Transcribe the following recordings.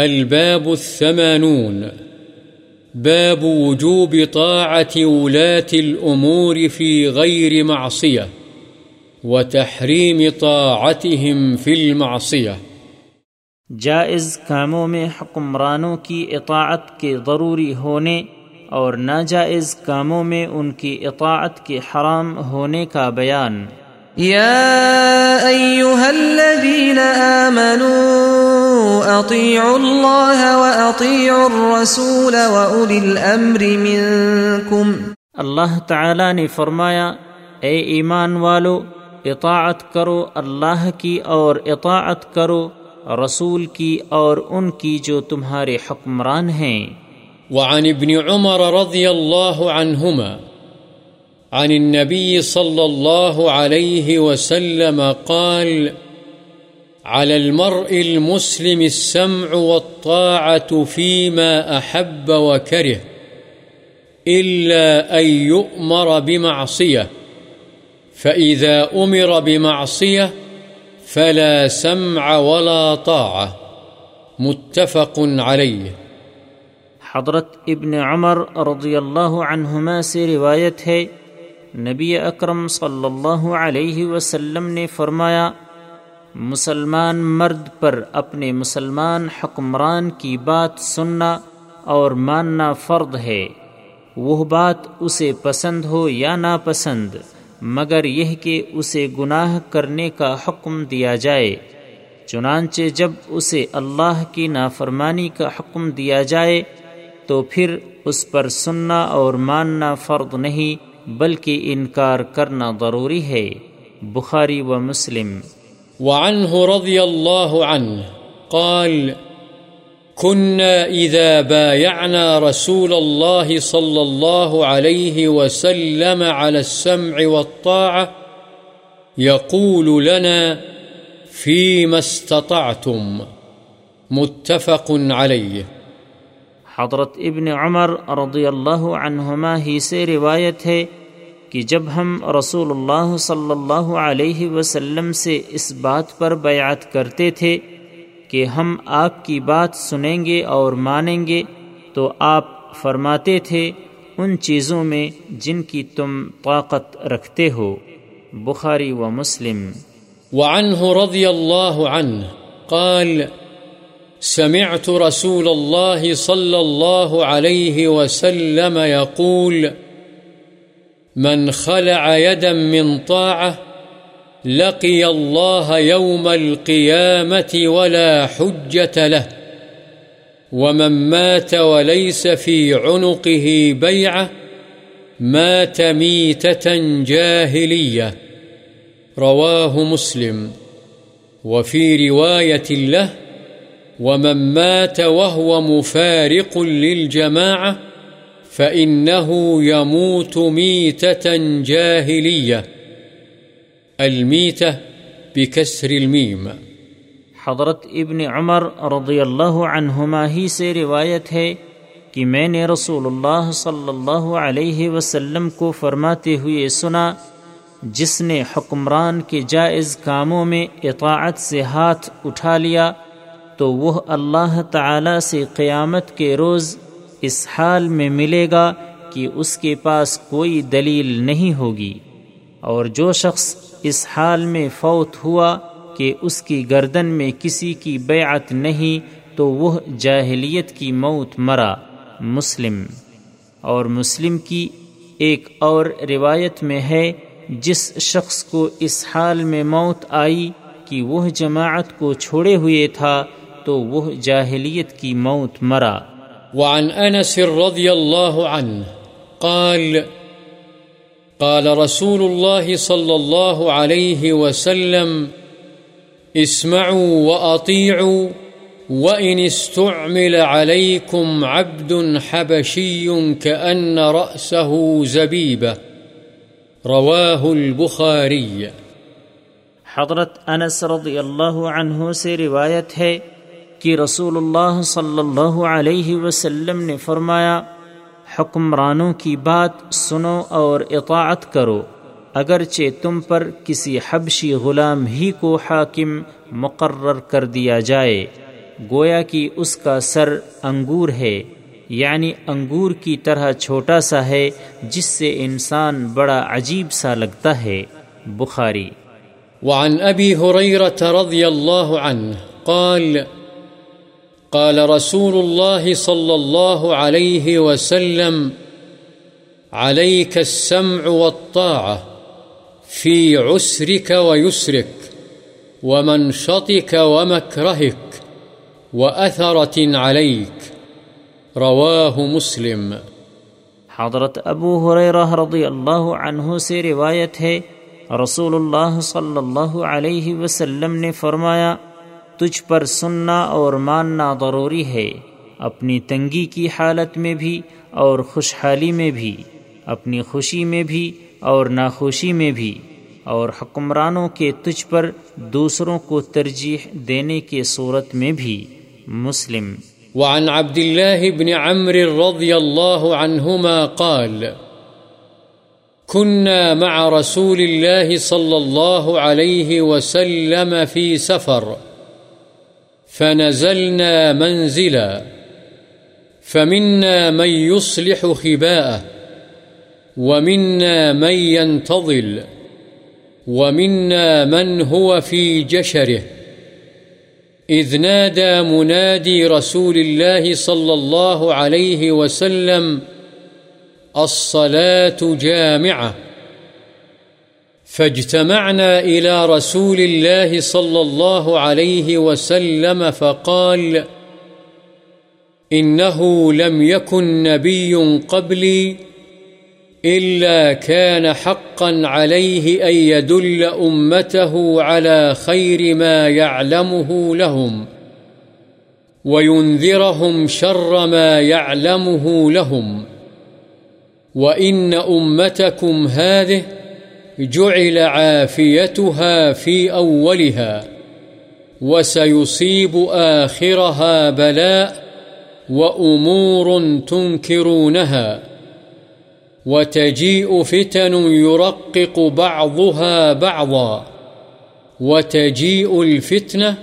الباب الثمانون. باب وجوب طاعة ولاة الأمور في غير معصية وتحريم طاعتهم في المعصية. جائز کاموں میں حکمرانوں کی اطاعت کے ضروری ہونے اور ناجائز کاموں میں ان کی اطاعت کے حرام ہونے کا بیان۔ يا أيها الذين آمنوا أطيعوا الله وأطيعوا الرسول وأولي الأمر منكم اللہ تعالی نے فرمایا اے ایمان والو اطاعت کرو اللہ کی اور اطاعت کرو رسول کی اور ان کی جو تمہارے حکمران ہیں۔ وعن ابن عمر رضي الله عنهما عن النبي صلى الله عليه وسلم قال على المرء المسلم السمع والطاعة فيما أحب وكره، إلا أن يؤمر بمعصية، فإذا أمر بمعصية فلا سمع ولا طاعة، متفق عليه. حضرت ابن عمر رضی اللہ عنہما سے روایت ہے، نبی اکرم صلی اللہ علیہ وسلم نے فرمایا مسلمان مرد پر اپنے مسلمان حکمران کی بات سننا اور ماننا فرد ہے۔ وہ بات اسے پسند ہو یا ناپسند، مگر یہ کہ اسے گناہ کرنے کا حکم دیا جائے۔ چنانچہ جب اسے اللہ کی نافرمانی کا حکم دیا جائے، تو پھر اس پر سننا اور ماننا فرض نہیں، بلکہ انکار کرنا ضروری ہے۔ بخاری و مسلم وعنه رضي الله عنه قال، كنا إذا بايعنا رسول الله صلى الله عليه وسلم على السمع والطاعة يقول لنا، فيما استطعتم؟ متفق عليه. حضرت ابن عمر رضی اللہ عنہما ہی سے روایت ہے کہ جب ہم رسول اللہ صلی اللہ علیہ وسلم سے اس بات پر بیعت کرتے تھے کہ ہم آپ کی بات سنیں گے اور مانیں گے، تو آپ فرماتے تھے، ان چیزوں میں جن کی تم طاقت رکھتے ہو۔ بخاری و مسلم۔ وعنه رضي الله عنه قال، سمعت رسول الله صلى الله عليه وسلم يقول من خلع يدا من طاعة لقي الله يوم القيامة ولا حجة له ومن مات وليس في عنقه بيعة مات ميتة جاهلية. رواه مسلم. وفي رواية له ومن مات وهو مفارق للجماعة فإنه يموت ميتة جاهلية. الميتة بكسر الميم. حضرت ابن عمر رضی اللہ عنہما ہی سے روایت ہے کہ میں نے رسول اللہ صلی اللہ علیہ وسلم کو فرماتے ہوئے سنا، جس نے حکمران کے جائز کاموں میں اطاعت سے ہاتھ اٹھا لیا، تو وہ اللہ تعالی سے قیامت کے روز اس حال میں ملے گا کہ اس کے پاس کوئی دلیل نہیں ہوگی۔ اور جو شخص اس حال میں فوت ہوا کہ اس کی گردن میں کسی کی بیعت نہیں، تو وہ جاہلیت کی موت مرا۔ مسلم۔ اور مسلم کی ایک اور روایت میں ہے، جس شخص کو اس حال میں موت آئی کہ وہ جماعت کو چھوڑے ہوئے تھا، تو وہ جاہلیت کی موت مرا۔ وعن أنس رضي الله عنه قال قال رسول الله صلى الله عليه وسلم، اسمعوا وأطيعوا، وإن استعمل عليكم عبد حبشي كأن رأسه زبيبة. رواه البخاري. حضرت انس رضی اللہ عنہ سے روایت ہے کہ رسول اللہ صلی اللہ علیہ وسلم نے فرمایا، حکمرانوں کی بات سنو اور اطاعت کرو، اگرچہ تم پر کسی حبشی غلام ہی کو حاکم مقرر کر دیا جائے۔ گویا کہ اس کا سر انگور ہے یعنی انگور کی طرح چھوٹا سا ہے، جس سے انسان بڑا عجیب سا لگتا ہے۔ بخاری۔ وعن ابی حریرت رضی اللہ عنہ قال قال رسول الله صلى الله عليه وسلم عليك السمع والطاعة في عسرك ويسرك ومنشطك ومكرهك وأثرة عليك رواه مسلم۔ حضرت ابو حریرہ رضی اللہ عنہ سے روایت ہے، رسول اللہ صلی اللہ علیہ وسلم نے فرمایا تجھ پر سننا اور ماننا ضروری ہے، اپنی تنگی کی حالت میں بھی اور خوشحالی میں بھی، اپنی خوشی میں بھی اور ناخوشی میں بھی، اور حکمرانوں کے تجھ پر دوسروں کو ترجیح دینے کے صورت میں بھی۔ مسلم۔ وعن عبد الله بن عمرو رضي الله عنهما قال كنا مع رسول الله صلى الله عليه وسلم في سفر فنزلنا منزلا فمنا من يصلح خباءه ومنا من ينتظل ومنا من هو في جشره إذ نادى منادي رسول الله صلى الله عليه وسلم الصلاة جامعة فاجتمعنا إلى رسول الله صلى الله عليه وسلم فقال، إنه لم يكن نبي قبلي إلا كان حقا عليه أن يدل أمته على خير ما يعلمه لهم وينذرهم شر ما يعلمه لهم، وإن أمتكم هذه جعل عافيتها في أولها وسيصيب آخرها بلاء وأمور تنكرونها وتجيء فتن يرقق بعضها بعضا وتجيء الفتنة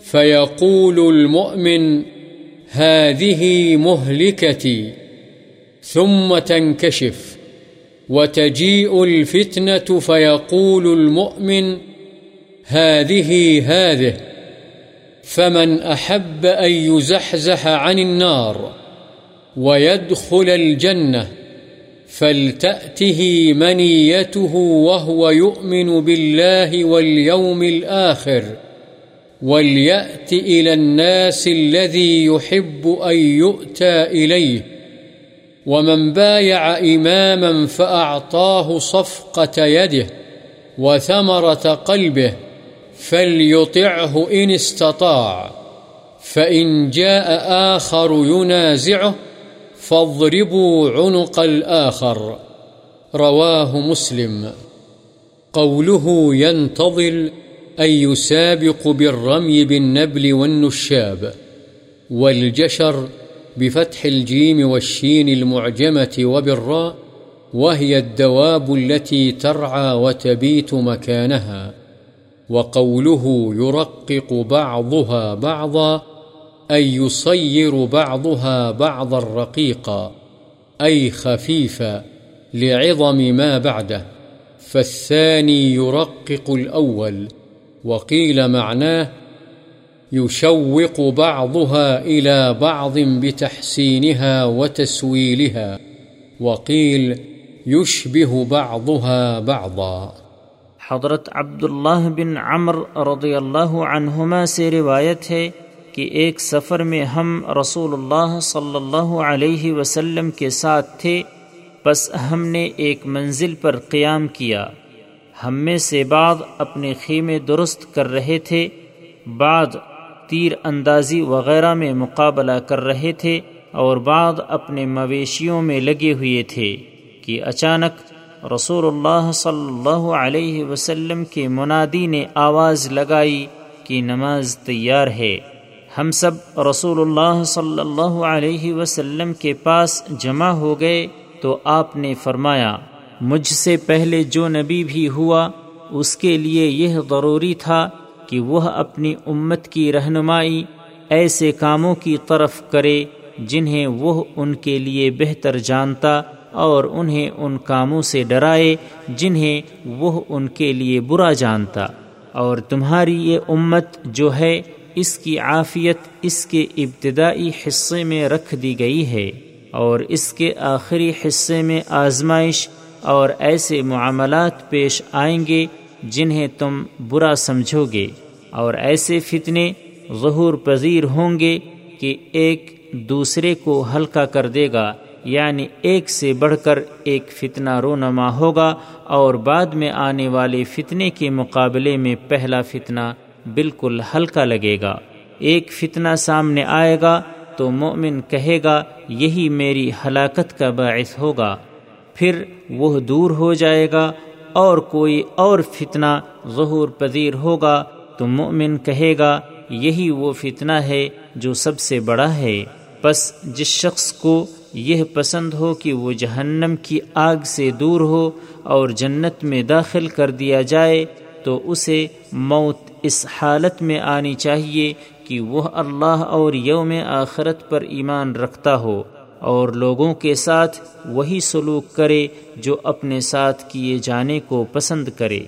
فيقول المؤمن هذه مهلكتي ثم تنكشف وتجيء الفتنة فيقول المؤمن هذه هذه، فمن أحب أن يزحزح عن النار ويدخل الجنة فلتأته منيته وهو يؤمن بالله واليوم الآخر، وليأت إلى الناس الذي يحب أن يؤتى إليه. ومن بايع إماما فأعطاه صفقة يده وثمرة قلبه فليطعه إن استطاع، فإن جاء آخر ينازعه فاضربوا عنق الآخر. رواه مسلم. قوله ينتظل أن يسابق بالرمي بالنبل والنشاب، والجشر بفتح الجيم والشين المعجمة وبالراء، وهي الدواب التي ترعى وتبيت مكانها، وقوله يرقق بعضها بعضا، أي يصير بعضها بعضا رقيقا، أي خفيفا لعظم ما بعده. فالثاني يرقق الأول، وقيل معناه يشوق بعضها إلى بعض بتحسينها وتسويلها، وقيل يشبه بعضها بعضا. حضرت عبداللہ بن عمر رضی اللہ عنہما سے روایت ہے کہ ایک سفر میں ہم رسول اللہ صلی اللہ علیہ وسلم کے ساتھ تھے، بس ہم نے ایک منزل پر قیام کیا۔ ہم میں سے بعض اپنے خیمے درست کر رہے تھے، بعض تیر اندازی وغیرہ میں مقابلہ کر رہے تھے اور بعض اپنے مویشیوں میں لگے ہوئے تھے کہ اچانک رسول اللہ صلی اللہ علیہ وسلم کے منادی نے آواز لگائی کہ نماز تیار ہے۔ ہم سب رسول اللہ صلی اللہ علیہ وسلم کے پاس جمع ہو گئے تو آپ نے فرمایا، مجھ سے پہلے جو نبی بھی ہوا، اس کے لیے یہ ضروری تھا کہ وہ اپنی امت کی رہنمائی ایسے کاموں کی طرف کرے جنہیں وہ ان کے لیے بہتر جانتا اور انہیں ان کاموں سے ڈرائے جنہیں وہ ان کے لیے برا جانتا۔ اور تمہاری یہ امت جو ہے، اس کی عافیت اس کے ابتدائی حصے میں رکھ دی گئی ہے۔ اور اس کے آخری حصے میں آزمائش اور ایسے معاملات پیش آئیں گے جنہیں تم برا سمجھو گے، اور ایسے فتنے ظہور پذیر ہوں گے کہ ایک دوسرے کو ہلکا کر دے گا یعنی ایک سے بڑھ کر ایک فتنہ رونما ہوگا، اور بعد میں آنے والے فتنے کے مقابلے میں پہلا فتنہ بالکل ہلکا لگے گا۔ ایک فتنہ سامنے آئے گا تو مومن کہے گا، یہی میری ہلاکت کا باعث ہوگا۔ پھر وہ دور ہو جائے گا اور کوئی اور فتنہ ظہور پذیر ہوگا، تو مومن کہے گا، یہی وہ فتنہ ہے جو سب سے بڑا ہے۔ بس جس شخص کو یہ پسند ہو کہ وہ جہنم کی آگ سے دور ہو اور جنت میں داخل کر دیا جائے، تو اسے موت اس حالت میں آنی چاہیے کہ وہ اللہ اور یوم آخرت پر ایمان رکھتا ہو۔ اور لوگوں کے ساتھ وہی سلوک کرے جو اپنے ساتھ کیے جانے کو پسند کرے،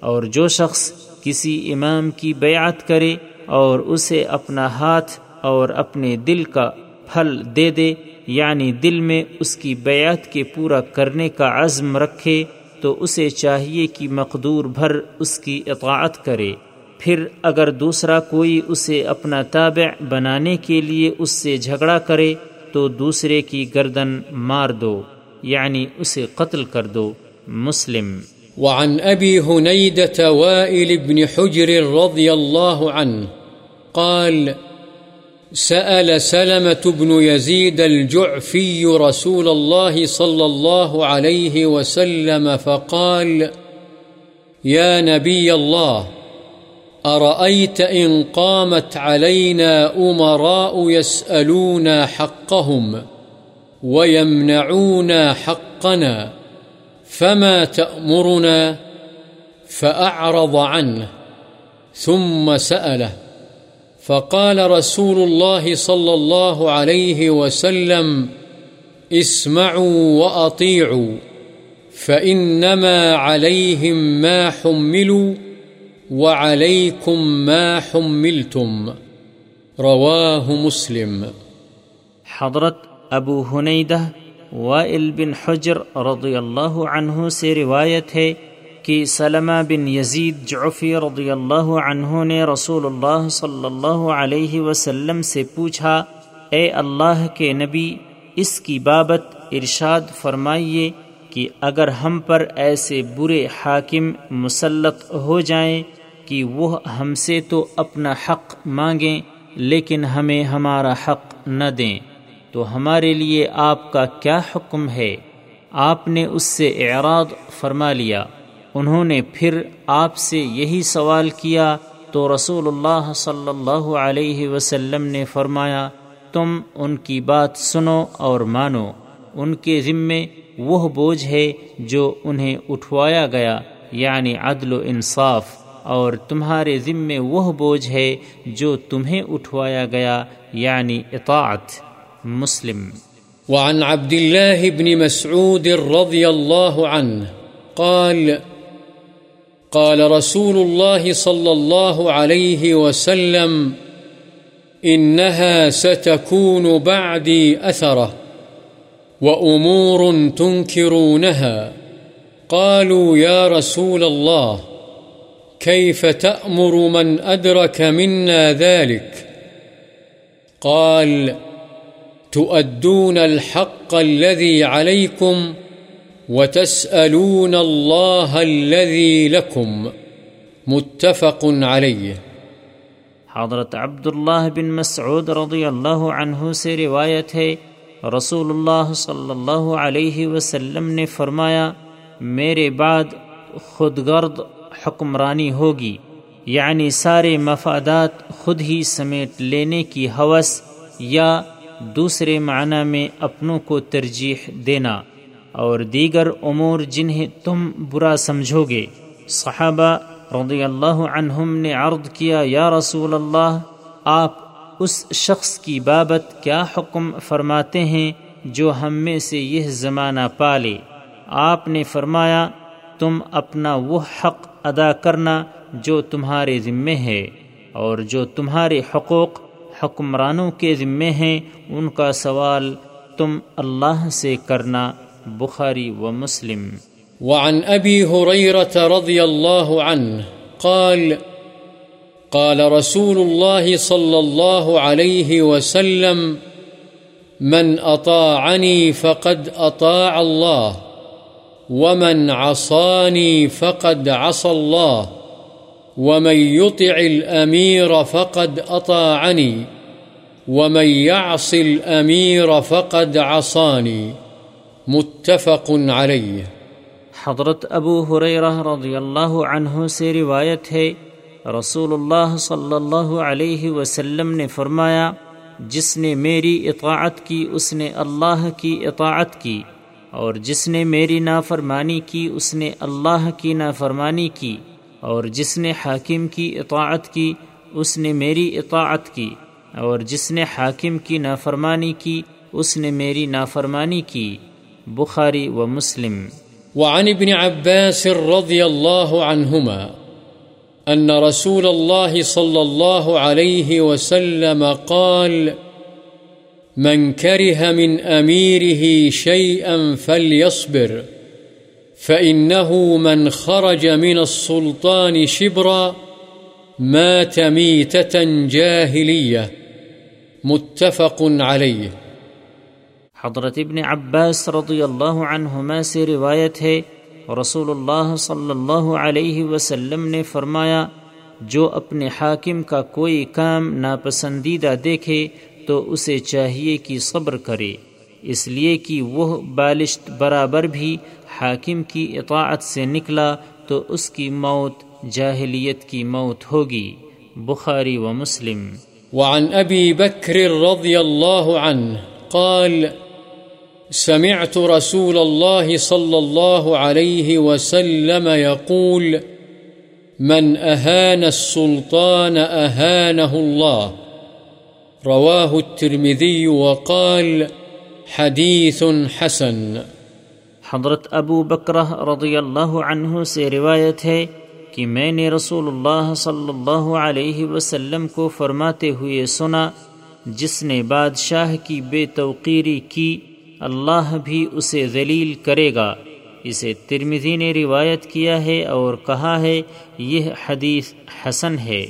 اور جو شخص کسی امام کی بیعت کرے اور اسے اپنا ہاتھ اور اپنے دل کا پھل دے دے یعنی دل میں اس کی بیعت کے پورا کرنے کا عزم رکھے، تو اسے چاہیے کہ مقدور بھر اس کی اطاعت کرے۔ پھر اگر دوسرا کوئی اسے اپنا تابع بنانے کے لیے اس سے جھگڑا کرے تو دوسرے کی گردن مار دو یعنی اسے قتل کر دو، مسلم۔ وعن أبي هنيدة وائل بن حجر رضي الله عنه قال، سأل سلمة بن يزيد الجعفي رسول الله صلى الله عليه وسلم فقال يا نبي الله أرأيت إن قامت علينا أمراء يسألون حقهم ويمنعون حقنا فما تأمرنا فأعرض عنه ثم سأله فقال رسول الله صلى الله عليه وسلم اسمعوا وأطيعوا فإنما عليهم ما حملوا وعليكم ما حملتم رواه مسلم۔ حضرت ابو حنیدہ وائل بن حجر رضی اللہ عنہ سے روایت ہے کہ سلمہ بن یزید جعفی رضی اللہ عنہ نے رسول اللہ صلی اللہ علیہ وسلم سے پوچھا، اے اللہ کے نبی، اس کی بابت ارشاد فرمائیے کہ اگر ہم پر ایسے برے حاکم مسلط ہو جائیں کہ وہ ہم سے تو اپنا حق مانگیں، لیکن ہمیں ہمارا حق نہ دیں، تو ہمارے لیے آپ کا کیا حکم ہے؟ آپ نے اس سے اعراض فرما لیا۔ انہوں نے پھر آپ سے یہی سوال کیا۔ تو رسول اللہ صلی اللہ علیہ وسلم نے فرمایا، تم ان کی بات سنو اور مانو۔ ان کے ذمے وہ بوجھ ہے جو انہیں اٹھوایا گیا یعنی عدل و انصاف، اور تمہارے ذمے وہ بوجھ ہے جو تمہیں اٹھوایا گیا یعنی اطاعت۔ مسلم۔ وعن عبد الله بن مسعود رضي الله عنه قال قال رسول الله صلى الله عليه وسلم، إنها ستكون بعدي أثرة وأمور تنكرونها قالوا يا رسول الله كيف تأمر من أدرك منا ذلك قال تؤدون الحق الذي عليكم وتسألون الله الذي لكم متفق عليه حضرت عبداللہ بن مسعود رضی اللہ عنہ سے روایت ہے رسول اللہ صلی اللہ علیہ وسلم نے فرمایا، میرے بعد خود گرد حکمرانی ہوگی یعنی سارے مفادات خود ہی سمیٹ لینے کی حوث یا دوسرے معنی میں اپنوں کو ترجیح دینا، اور دیگر امور جنہیں تم برا سمجھو گے صحابہ رضی اللہ عنہم نے عرض کیا، یا رسول اللہ، آپ اس شخص کی بابت کیا حکم فرماتے ہیں جو ہم میں سے یہ زمانہ پالے آپ نے فرمایا، تم اپنا وہ حق ادا کرنا جو تمہارے ذمے ہے، اور جو تمہارے حقوق حکمرانوں کے ذمے ہیں، ان کا سوال تم اللہ سے کرنا، بخاری و مسلم۔ وعن أبي هريرة رضي الله عنه قال قال رسول الله صلى الله عليه وسلم، من أطاعني فقد أطاع الله، ومن عصاني فقد عصى الله، ومن يطع الأمير فقد أطاعني، ومن يعص الأمير فقد عصاني. متفق عليه. حضرت ابو حریرہ رضی اللہ عنہ سے روایت ہے رسول اللہ صلی اللہ علیہ وسلم نے فرمایا، جس نے میری اطاعت کی، اس نے اللہ کی اطاعت کی، اور جس نے میری نافرمانی کی، اس نے اللہ کی نافرمانی کی، اور جس نے حاکم کی اطاعت کی، اس نے میری اطاعت کی، اور جس نے حاکم کی نافرمانی کی، اس نے میری نافرمانی کی۔ بخاری و مسلم۔ وعن ابن عباس رضي الله عنهما أن رسول الله صلى الله عليه وسلم قال، من كره من أميره شيئا فليصبر، فإنه من خرج من السلطان شبرا، مات ميتة جاهلية. متفق عليه. حضرت ابن عباس رضی اللہ عنہما سے روایت ہے رسول اللہ صلی اللہ علیہ وسلم نے فرمایا، جو اپنے حاکم کا کوئی کام ناپسندیدہ دیکھے تو اسے چاہیے کہ صبر کرے۔ اس لیے کہ وہ بالشت برابر بھی حاکم کی اطاعت سے نکلا تو اس کی موت، جاہلیت کی موت ہوگی۔ بخاری و مسلم۔ وعن ابی بکر رضی اللہ عنہ قال سمعت رسول الله صلى الله عليه وسلم يقول، من أهان السلطان أهانه الله. رواه الترمذي وقال، حديث حسن. حضرت ابو بکرہ رضی اللہ عنہ سے روایت ہے کہ میں نے رسول اللہ صلی اللہ علیہ وسلم کو فرماتے ہوئے سنا، جس نے بادشاہ کی بے توقیری کی اللہ بھی اسے ذلیل کرے گا۔ اسے ترمزی نے روایت کیا ہے اور کہا ہے، یہ حدیث حسن ہے۔